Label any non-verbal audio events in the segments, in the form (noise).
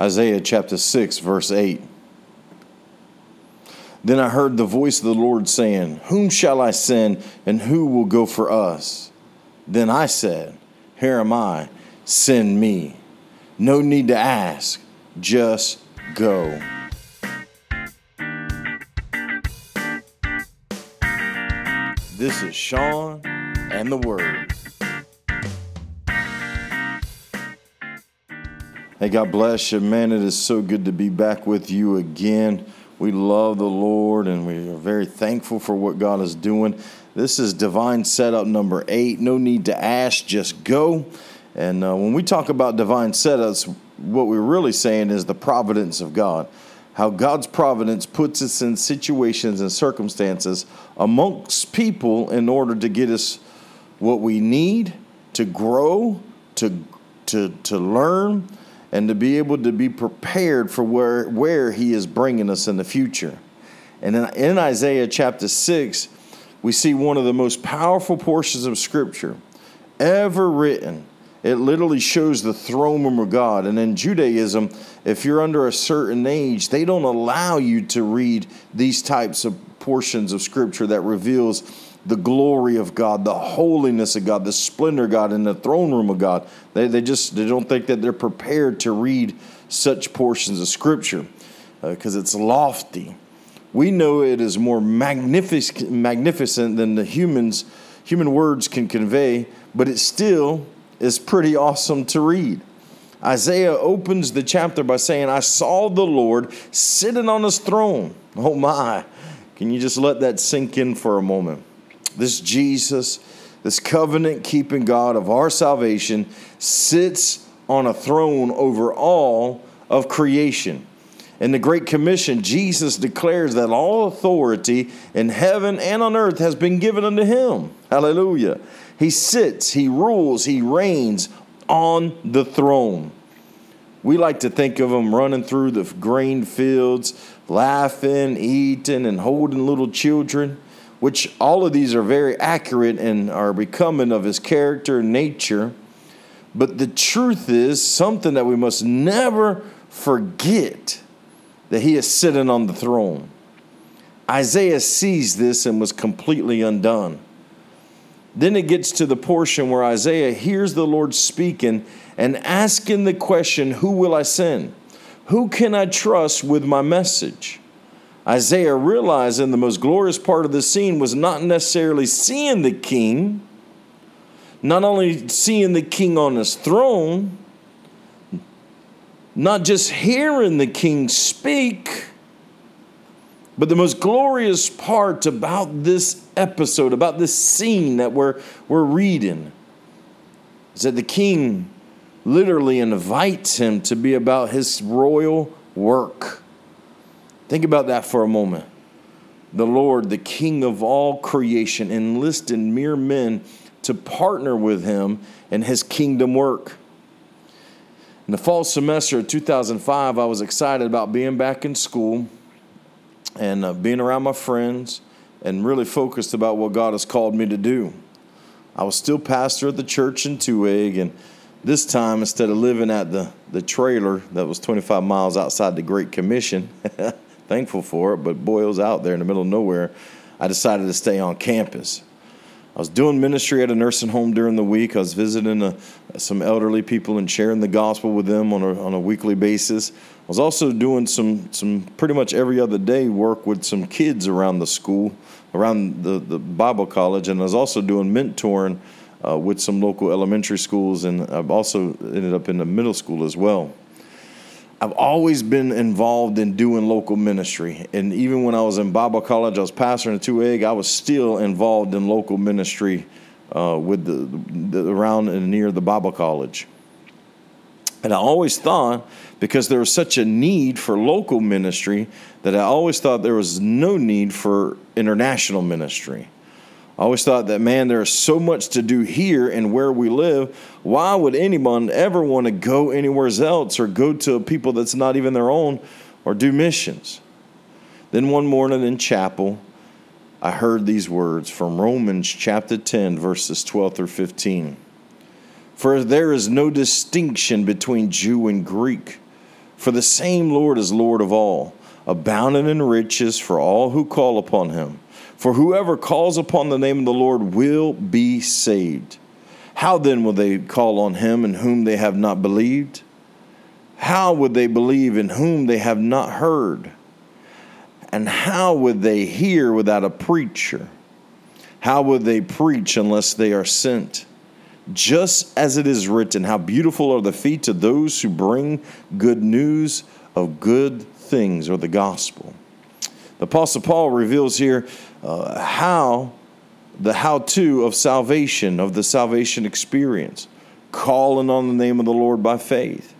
Isaiah chapter 6, verse 8. Then I heard the voice of the Lord saying, Whom shall I send, and who will go for us? Then I said, Here am I, send me. No need to ask, just go. This is Sean and the Word. Hey, God bless you, man. It is so good to be back with you again. We love the Lord and we are very thankful for what God is doing. This is divine setup number eight. No need to ask, just go. And uh, when we talk about divine setups, what we're really saying is the providence of God. How God's providence puts us in situations and circumstances amongst people in order to get us what we need to grow, to, to, to learn, and to be able to be prepared for where, where He is bringing us in the future. And in, in Isaiah chapter 6, we see one of the most powerful portions of Scripture ever written. It literally shows the throne room of God. And in Judaism, if you're under a certain age, they don't allow you to read these types of portions of Scripture that reveals the glory of God, the holiness of God, the splendor of God, and the throne room of God. They, they just they don't think that they're prepared to read such portions of Scripture because uh, it's lofty. We know it is more magnific- magnificent than the humans human words can convey, but it still is pretty awesome to read. Isaiah opens the chapter by saying, I saw the Lord sitting on his throne. Oh my. Can you just let that sink in for a moment? This Jesus, this covenant keeping God of our salvation, sits on a throne over all of creation. In the Great Commission, Jesus declares that all authority in heaven and on earth has been given unto him. Hallelujah. He sits, he rules, he reigns on the throne. We like to think of him running through the grain fields, laughing, eating, and holding little children which all of these are very accurate and are becoming of his character and nature. But the truth is something that we must never forget that he is sitting on the throne. Isaiah sees this and was completely undone. Then it gets to the portion where Isaiah hears the Lord speaking and asking the question, Who will I send? Who can I trust with my message? Isaiah realizing the most glorious part of the scene was not necessarily seeing the king, not only seeing the king on his throne, not just hearing the king speak, but the most glorious part about this episode, about this scene that we're, we're reading, is that the king literally invites him to be about his royal work. Think about that for a moment. The Lord, the King of all creation, enlisted mere men to partner with him in his kingdom work. In the fall semester of 2005, I was excited about being back in school and uh, being around my friends and really focused about what God has called me to do. I was still pastor at the church in Tuig, and this time, instead of living at the, the trailer that was 25 miles outside the Great Commission, (laughs) thankful for it, but boy, it was out there in the middle of nowhere. I decided to stay on campus. I was doing ministry at a nursing home during the week. I was visiting a, uh, some elderly people and sharing the gospel with them on a, on a weekly basis. I was also doing some, some pretty much every other day work with some kids around the school, around the, the Bible college, and I was also doing mentoring uh, with some local elementary schools, and I've also ended up in the middle school as well. I've always been involved in doing local ministry. And even when I was in Bible college, I was pastoring a Tuig, I was still involved in local ministry uh, with the, the, around and near the Bible college. And I always thought, because there was such a need for local ministry, that I always thought there was no need for international ministry. I always thought that, man, there's so much to do here and where we live. Why would anyone ever want to go anywhere else or go to people that's not even their own or do missions? Then one morning in chapel, I heard these words from Romans chapter 10, verses 12 through 15. For there is no distinction between Jew and Greek, For the same Lord is Lord of all, abounding in riches for all who call upon him. For whoever calls upon the name of the Lord will be saved. How then will they call on him in whom they have not believed? How would they believe in whom they have not heard? And how would they hear without a preacher? How would they preach unless they are sent? Just as it is written, How beautiful are the feet of those who bring good news of good things or the gospel. The Apostle Paul reveals here uh, how the how to of salvation, of the salvation experience, calling on the name of the Lord by faith.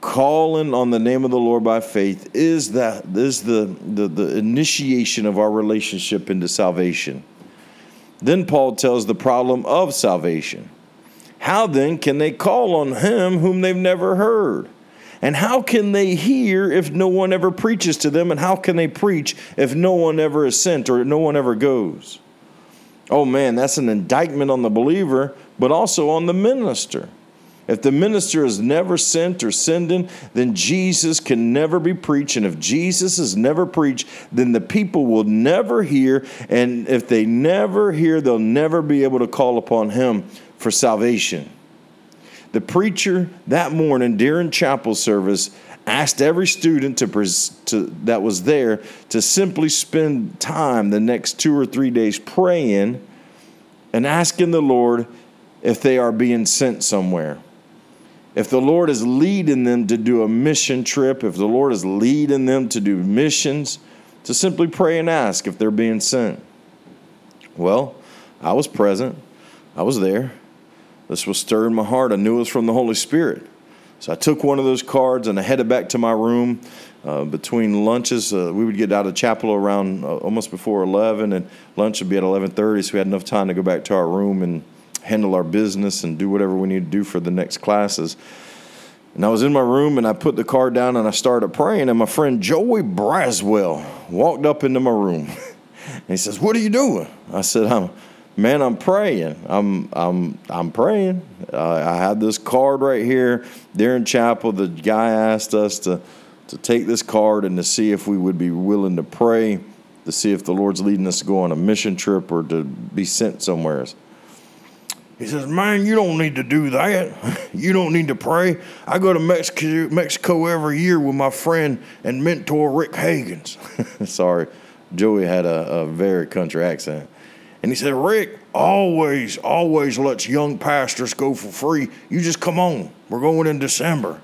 Calling on the name of the Lord by faith is that is the, the, the initiation of our relationship into salvation. Then Paul tells the problem of salvation. How then can they call on him whom they've never heard? And how can they hear if no one ever preaches to them? And how can they preach if no one ever is sent or no one ever goes? Oh man, that's an indictment on the believer, but also on the minister. If the minister is never sent or sending, then Jesus can never be preached. And if Jesus is never preached, then the people will never hear. And if they never hear, they'll never be able to call upon him for salvation. The preacher that morning during chapel service asked every student to, to, that was there to simply spend time the next two or three days praying and asking the Lord if they are being sent somewhere. If the Lord is leading them to do a mission trip, if the Lord is leading them to do missions, to simply pray and ask if they're being sent. Well, I was present, I was there. This was stirring my heart. I knew it was from the Holy Spirit. So I took one of those cards and I headed back to my room. Uh, between lunches, uh, we would get out of chapel around uh, almost before 11, and lunch would be at 11:30. So we had enough time to go back to our room and handle our business and do whatever we need to do for the next classes. And I was in my room and I put the card down and I started praying. And my friend Joey Braswell walked up into my room and (laughs) he says, "What are you doing?" I said, "I'm." Man, I'm praying. I'm I'm I'm praying. Uh, I have this card right here during chapel. The guy asked us to to take this card and to see if we would be willing to pray, to see if the Lord's leading us to go on a mission trip or to be sent somewhere. He says, "Man, you don't need to do that. (laughs) You don't need to pray. I go to Mexico, Mexico every year with my friend and mentor Rick Hagens." (laughs) Sorry, Joey had a, a very country accent. And he said, Rick always, always lets young pastors go for free. You just come on. We're going in December.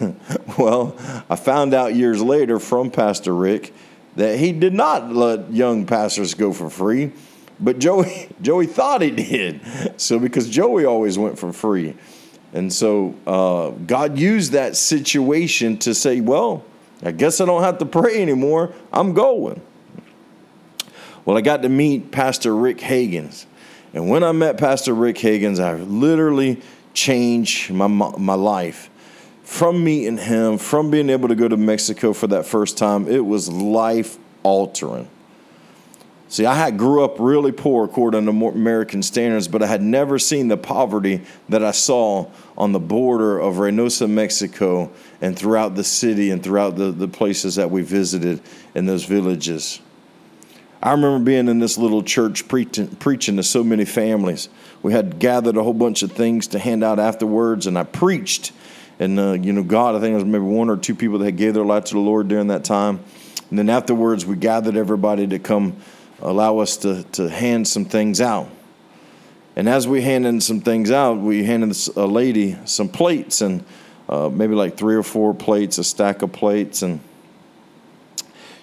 (laughs) well, I found out years later from Pastor Rick that he did not let young pastors go for free, but Joey, (laughs) Joey thought he did. So, because Joey always went for free. And so uh, God used that situation to say, well, I guess I don't have to pray anymore. I'm going. Well, I got to meet Pastor Rick Hagins. And when I met Pastor Rick Hagins, I literally changed my, my life. From meeting him, from being able to go to Mexico for that first time, it was life altering. See, I had grew up really poor according to American standards, but I had never seen the poverty that I saw on the border of Reynosa, Mexico, and throughout the city and throughout the, the places that we visited in those villages. I remember being in this little church preaching, preaching to so many families. We had gathered a whole bunch of things to hand out afterwards, and I preached. And, uh, you know, God, I think there was maybe one or two people that had gave their life to the Lord during that time. And then afterwards, we gathered everybody to come allow us to, to hand some things out. And as we handed some things out, we handed a lady some plates and uh, maybe like three or four plates, a stack of plates. And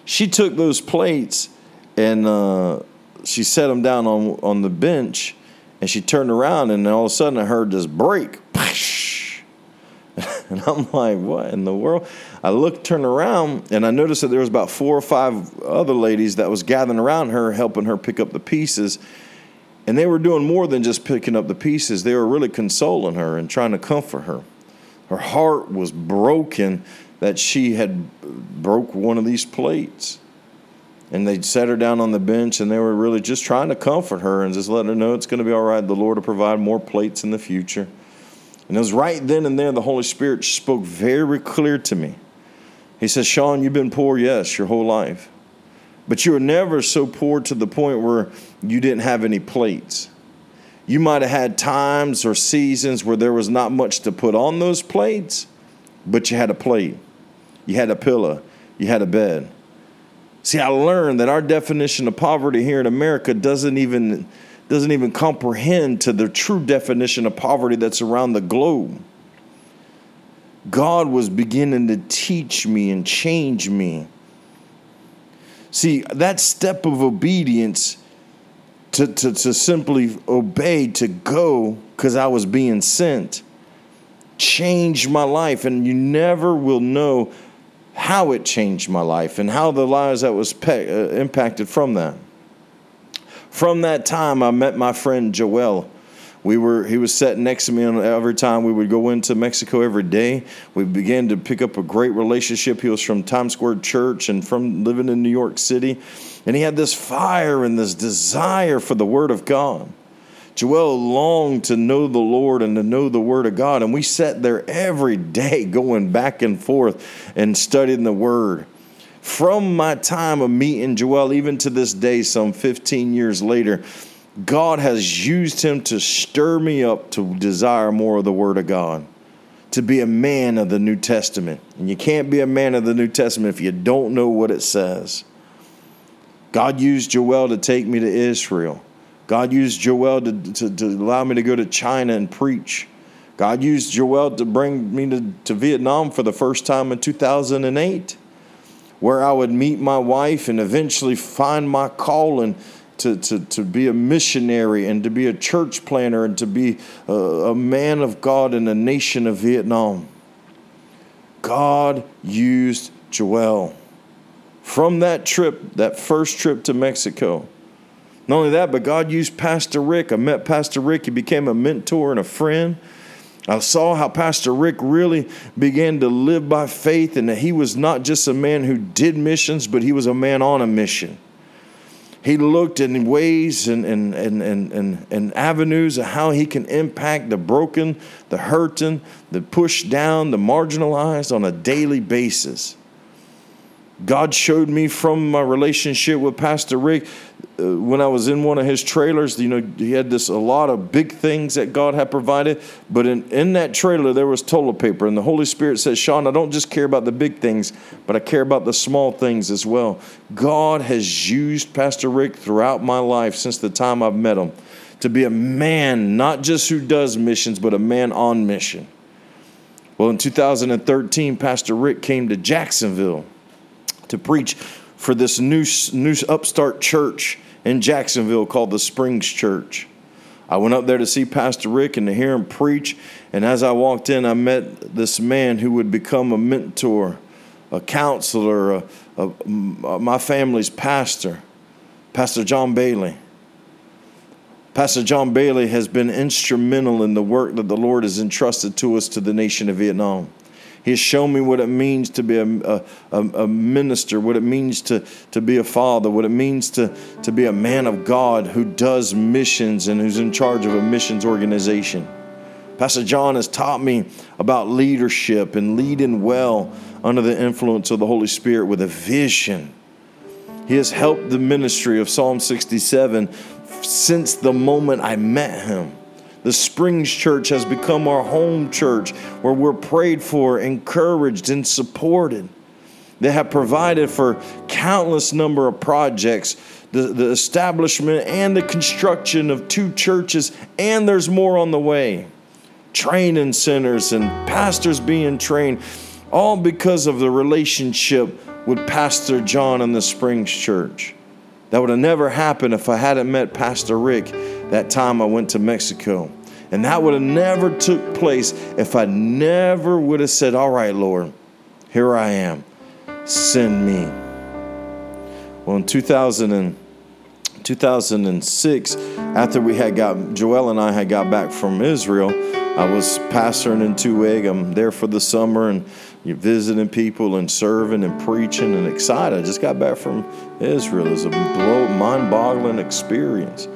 she took those plates and uh, she set him down on on the bench, and she turned around, and all of a sudden I heard this break, (laughs) and I'm like, what in the world? I looked, turned around, and I noticed that there was about four or five other ladies that was gathering around her, helping her pick up the pieces. And they were doing more than just picking up the pieces. They were really consoling her and trying to comfort her. Her heart was broken that she had broke one of these plates and they set her down on the bench and they were really just trying to comfort her and just letting her know it's going to be all right. The Lord will provide more plates in the future. And it was right then and there the Holy Spirit spoke very clear to me. He says, Sean, you've been poor, yes, your whole life. But you were never so poor to the point where you didn't have any plates. You might have had times or seasons where there was not much to put on those plates, but you had a plate, you had a pillow, you had a bed. See, I learned that our definition of poverty here in America doesn't even doesn't even comprehend to the true definition of poverty that's around the globe. God was beginning to teach me and change me. See, that step of obedience to, to, to simply obey, to go because I was being sent, changed my life. And you never will know how it changed my life and how the lives that was pe- uh, impacted from that. From that time, I met my friend Joel. We were he was sitting next to me every time we would go into Mexico every day. We began to pick up a great relationship. He was from Times Square Church and from living in New York City, and he had this fire and this desire for the Word of God. Joel longed to know the Lord and to know the Word of God, and we sat there every day going back and forth and studying the Word from my time of meeting Joel, even to this day, some 15 years later, God has used him to stir me up to desire more of the Word of God, to be a man of the New Testament. And you can't be a man of the New Testament if you don't know what it says. God used Joel to take me to Israel. God used Joel to, to, to allow me to go to China and preach. God used Joel to bring me to, to Vietnam for the first time in 2008 where I would meet my wife and eventually find my calling to, to, to be a missionary and to be a church planter and to be a, a man of God in the nation of Vietnam. God used Joel. From that trip, that first trip to Mexico, not only that, but God used Pastor Rick. I met Pastor Rick. He became a mentor and a friend. I saw how Pastor Rick really began to live by faith and that he was not just a man who did missions, but he was a man on a mission. He looked in ways and, and, and, and, and, and avenues of how he can impact the broken, the hurting, the pushed down, the marginalized on a daily basis. God showed me from my relationship with Pastor Rick uh, when I was in one of his trailers. You know, he had this a lot of big things that God had provided, but in, in that trailer there was toilet paper, and the Holy Spirit says, Sean, I don't just care about the big things, but I care about the small things as well. God has used Pastor Rick throughout my life since the time I've met him to be a man, not just who does missions, but a man on mission. Well, in 2013, Pastor Rick came to Jacksonville to preach for this new, new upstart church in Jacksonville called the Springs Church. I went up there to see Pastor Rick and to hear him preach. And as I walked in, I met this man who would become a mentor, a counselor, a, a, a, my family's pastor, Pastor John Bailey. Pastor John Bailey has been instrumental in the work that the Lord has entrusted to us to the nation of Vietnam. He's shown me what it means to be a, a, a, minister, what it means to, to be a father, what it means to, to be a man of God who does missions and who's in charge of a missions organization. Pastor John has taught me about leadership and leading well under the influence of the Holy Spirit with a vision. He has helped the ministry of Psalm 67 since the moment I met him. The Springs Church has become our home church where we're prayed for, encouraged, and supported. They have provided for countless number of projects, the, the establishment and the construction of two churches, and there's more on the way. Training centers and pastors being trained, all because of the relationship with Pastor John and the Springs Church. That would have never happened if I hadn't met Pastor Rick that time I went to Mexico. And that would have never took place if I never would have said, All right, Lord, here I am. Send me. Well, in 2000 and, 2006, after we had got, Joel and I had got back from Israel, I was pastoring in Tuig. I'm there for the summer and you're visiting people and serving and preaching and excited. I just got back from Israel. It was a blow, mind boggling experience.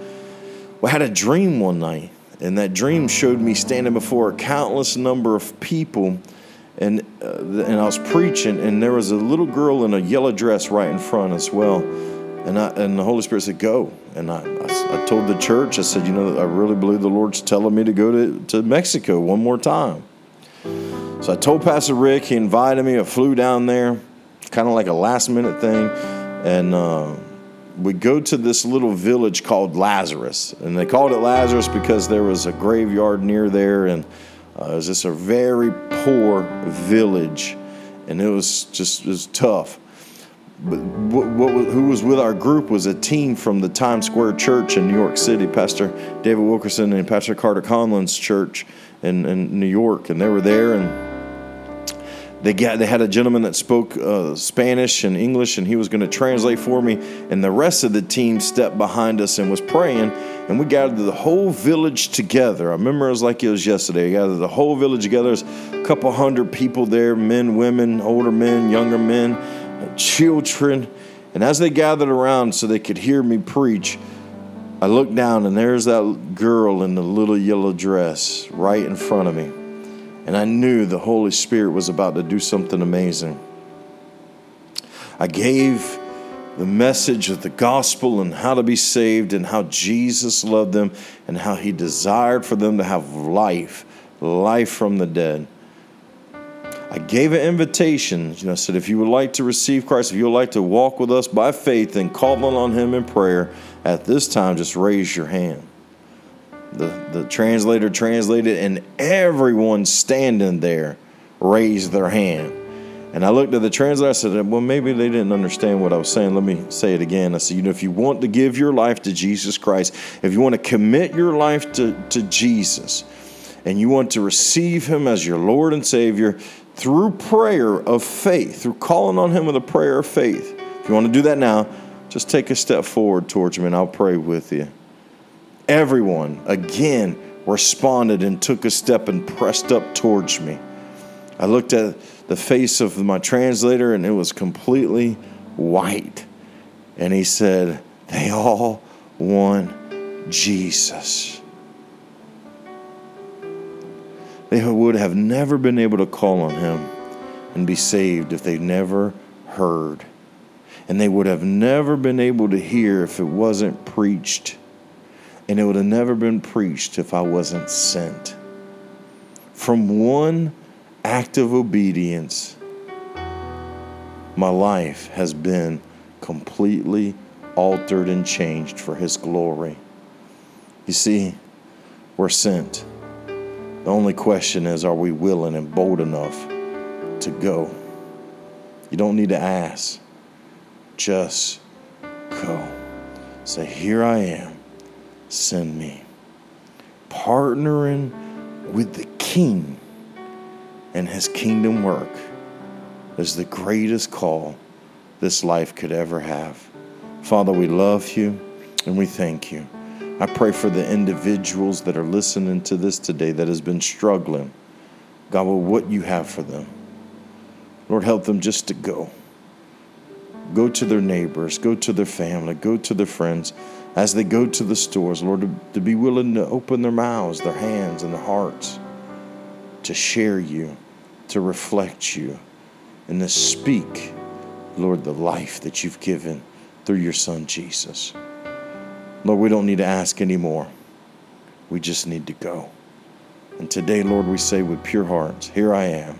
We had a dream one night And that dream showed me standing before a countless number of people, and uh, and I was preaching, and there was a little girl in a yellow dress right in front as well. And, I, and the Holy Spirit said, Go. And I, I, I told the church, I said, You know, I really believe the Lord's telling me to go to, to Mexico one more time. So I told Pastor Rick, he invited me. I flew down there, kind of like a last minute thing. And uh, we go to this little village called Lazarus. And they called it Lazarus because there was a graveyard near there. And uh, it was just a very poor village. And it was just it was tough but what, what, who was with our group was a team from the Times Square Church in New York City, Pastor David Wilkerson and Pastor Carter Conlon's church in, in New York, and they were there and they got they had a gentleman that spoke uh, Spanish and English, and he was going to translate for me. And the rest of the team stepped behind us and was praying. And we gathered the whole village together. I remember it was like it was yesterday. We gathered the whole village together. There's a couple hundred people there: men, women, older men, younger men children. And as they gathered around so they could hear me preach, I looked down and there's that girl in the little yellow dress right in front of me. And I knew the Holy Spirit was about to do something amazing. I gave the message of the gospel and how to be saved and how Jesus loved them and how he desired for them to have life, life from the dead. I gave an invitation. You know, I said, if you would like to receive Christ, if you would like to walk with us by faith and call on Him in prayer, at this time, just raise your hand. The, the translator translated, and everyone standing there raised their hand. And I looked at the translator. I said, Well, maybe they didn't understand what I was saying. Let me say it again. I said, You know, if you want to give your life to Jesus Christ, if you want to commit your life to, to Jesus, and you want to receive Him as your Lord and Savior, through prayer of faith, through calling on Him with a prayer of faith. If you want to do that now, just take a step forward towards Him and I'll pray with you. Everyone, again, responded and took a step and pressed up towards me. I looked at the face of my translator and it was completely white. And he said, They all want Jesus. They would have never been able to call on him and be saved if they never heard. And they would have never been able to hear if it wasn't preached. And it would have never been preached if I wasn't sent. From one act of obedience, my life has been completely altered and changed for His glory. You see, we're sent. The only question is are we willing and bold enough to go? You don't need to ask, just go. Say, Here I am, send me. Partnering with the King and his kingdom work is the greatest call this life could ever have. Father, we love you and we thank you. I pray for the individuals that are listening to this today that has been struggling. God, with what you have for them. Lord, help them just to go. Go to their neighbors, go to their family, go to their friends. As they go to the stores, Lord, to, to be willing to open their mouths, their hands, and their hearts to share you, to reflect you, and to speak, Lord, the life that you've given through your Son, Jesus. Lord, we don't need to ask anymore. We just need to go. And today, Lord, we say with pure hearts, Here I am.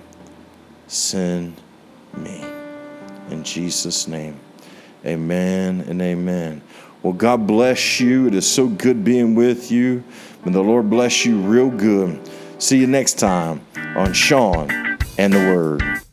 Send me. In Jesus' name, amen and amen. Well, God bless you. It is so good being with you. May the Lord bless you real good. See you next time on Sean and the Word.